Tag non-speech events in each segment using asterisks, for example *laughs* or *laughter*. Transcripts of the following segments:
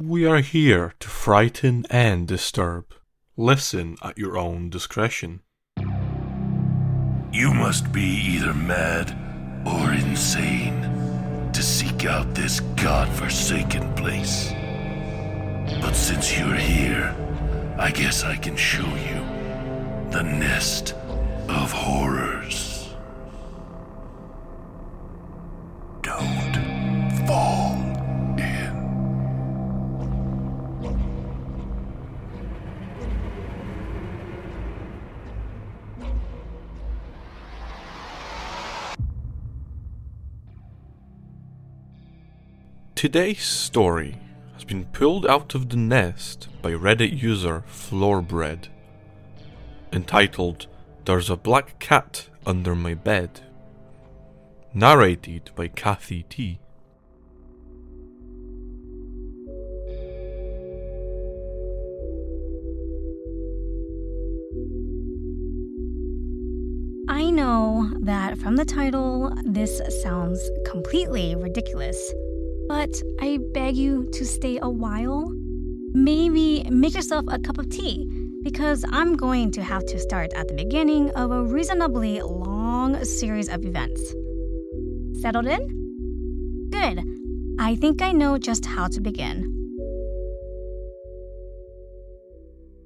We are here to frighten and disturb. Listen at your own discretion. You must be either mad or insane to seek out this god-forsaken place. But since you're here, I guess I can show you the nest of horrors. Today's story has been pulled out of the nest by Reddit user Floorbread, entitled There's a Black Cat Under My Bed, narrated by Cathy T. I know that from the title, this sounds completely ridiculous, but I beg you to stay a while. Maybe make yourself a cup of tea, because I'm going to have to start at the beginning of a reasonably long series of events. Settled in? Good. I think I know just how to begin.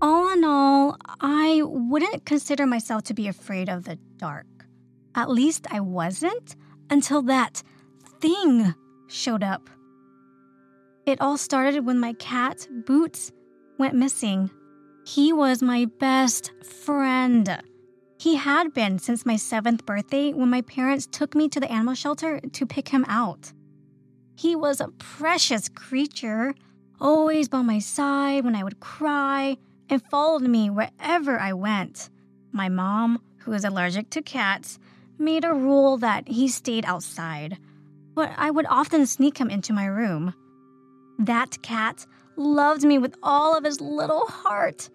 All in all, I wouldn't consider myself to be afraid of the dark. At least I wasn't until that thing showed up. It all started when my cat, Boots, went missing. He was my best friend. He had been since my seventh birthday when my parents took me to the animal shelter to pick him out. He was a precious creature, always by my side when I would cry and followed me wherever I went. My mom, who is allergic to cats, made a rule that he stayed outside, but I would often sneak him into my room. That cat loved me with all of his little heart.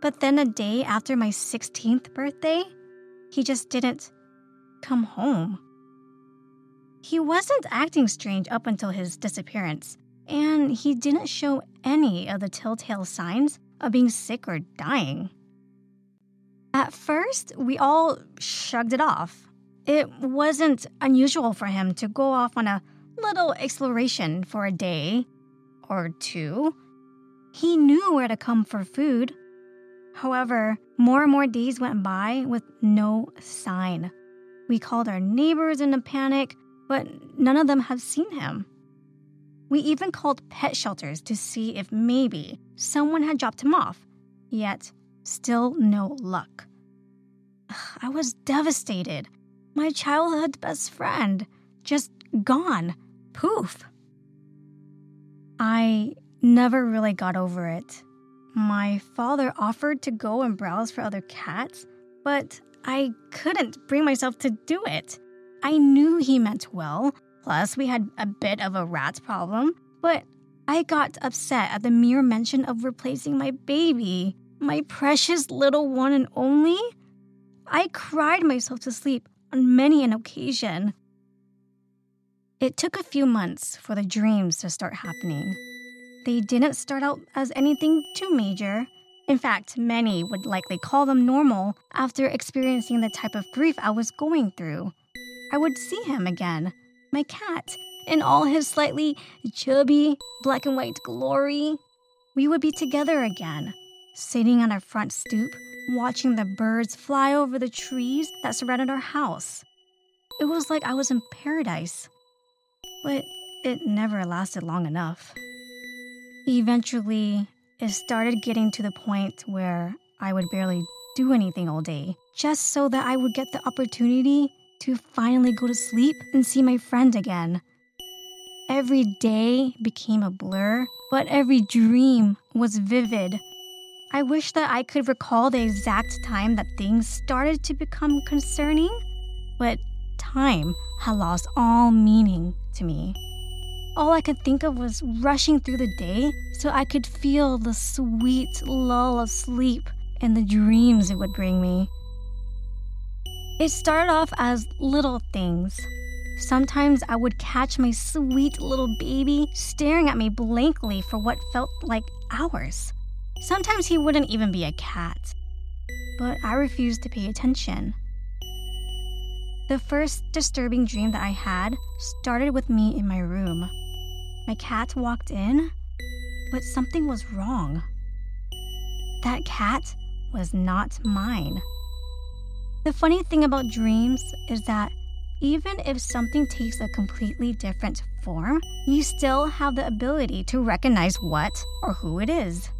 But then a day after my 16th birthday, he just didn't come home. He wasn't acting strange up until his disappearance, and he didn't show any of the telltale signs of being sick or dying. At first, we all shrugged it off. It wasn't unusual for him to go off on a little exploration for a day or two. He knew where to come for food. However, more and more days went by with no sign. We called our neighbors in a panic, but none of them have seen him. We even called pet shelters to see if maybe someone had dropped him off, yet still no luck. I was devastated. My childhood best friend just gone. Poof. I never really got over it. My father offered to go and browse for other cats, but I couldn't bring myself to do it. I knew he meant well, plus, we had a bit of a rat problem, but I got upset at the mere mention of replacing my baby, my precious little one and only. I cried myself to sleep on many an occasion. It took a few months for the dreams to start happening. They didn't start out as anything too major. In fact, many would likely call them normal after experiencing the type of grief I was going through. I would see him again, my cat, in all his slightly chubby black and white glory. We would be together again, sitting on our front stoop, watching the birds fly over the trees that surrounded our house. It was like I was in paradise. But it never lasted long enough. Eventually, it started getting to the point where I would barely do anything all day, just so that I would get the opportunity to finally go to sleep and see my friend again. Every day became a blur, but every dream was vivid. I wish that I could recall the exact time that things started to become concerning, but time had lost all meaning to me. All I could think of was rushing through the day so I could feel the sweet lull of sleep and the dreams it would bring me. It started off as little things. Sometimes I would catch my sweet little baby staring at me blankly for what felt like hours. Sometimes he wouldn't even be a cat. But I refused to pay attention. The first disturbing dream that I had started with me in my room. My cat walked in, but something was wrong. That cat was not mine. The funny thing about dreams is that even if something takes a completely different form, you still have the ability to recognize what or who it is.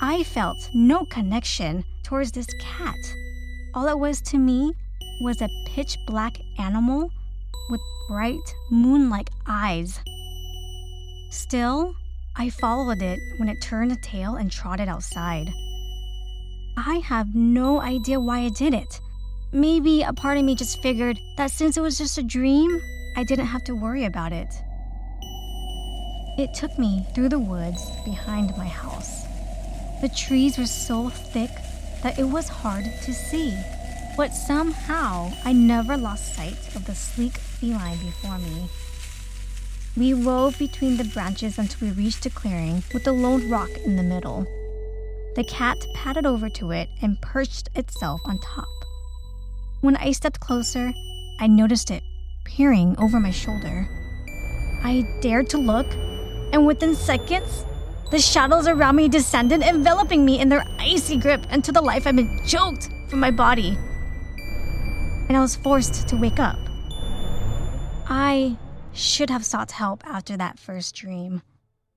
I felt no connection towards this cat. All it was to me was a pitch black animal with bright moon like eyes. Still, I followed it when it turned a tail and trotted outside. I have no idea why I did it. Maybe a part of me just figured that since it was just a dream, I didn't have to worry about it. It took me through the woods behind my house. The trees were so thick that it was hard to see, but somehow I never lost sight of the sleek feline before me. We wove between the branches until we reached a clearing with a lone rock in the middle. The cat padded over to it and perched itself on top. When I stepped closer, I noticed it peering over my shoulder. I dared to look, and within seconds, the shadows around me descended, enveloping me in their icy grip until the life had been choked from my body. And I was forced to wake up. I should have sought help after that first dream,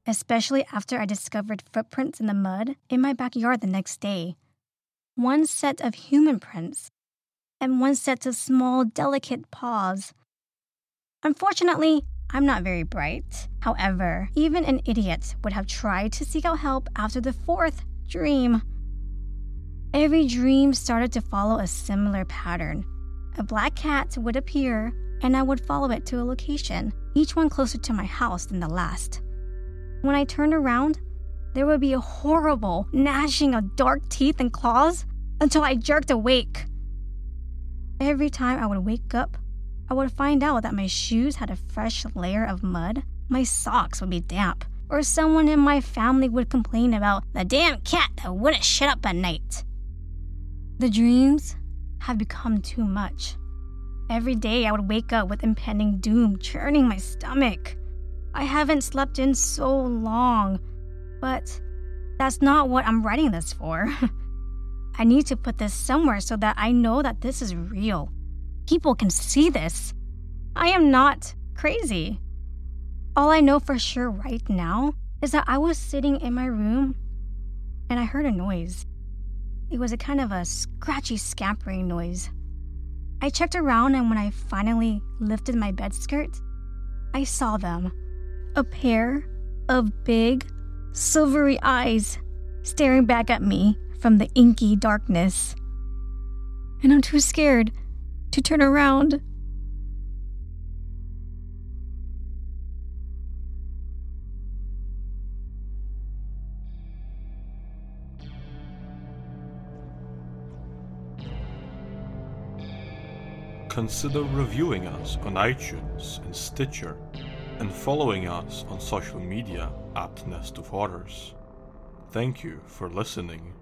especially after I discovered footprints in the mud in my backyard the next day. One set of human prints and one set of small, delicate paws. Unfortunately, I'm not very bright. However, even an idiot would have tried to seek out help after the fourth dream. Every dream started to follow a similar pattern. A black cat would appear, and I would follow it to a location, each one closer to my house than the last. When I turned around, there would be a horrible gnashing of dark teeth and claws until I jerked awake. Every time I would wake up, I would find out that my shoes had a fresh layer of mud, my socks would be damp, or someone in my family would complain about the damn cat that wouldn't shut up at night. The dreams have become too much. Every day I would wake up with impending doom churning my stomach. I haven't slept in so long, but that's not what I'm writing this for. *laughs* I need to put this somewhere so that I know that this is real. People can see this. I am not crazy. All I know for sure right now is that I was sitting in my room and I heard a noise. It was a kind of a scratchy, scampering noise. I checked around, and when I finally lifted my bed skirt, I saw them a pair of big, silvery eyes staring back at me from the inky darkness. And I'm too scared to turn around. Consider reviewing us on iTunes and Stitcher, and following us on social media at Nest of Horrors. Thank you for listening.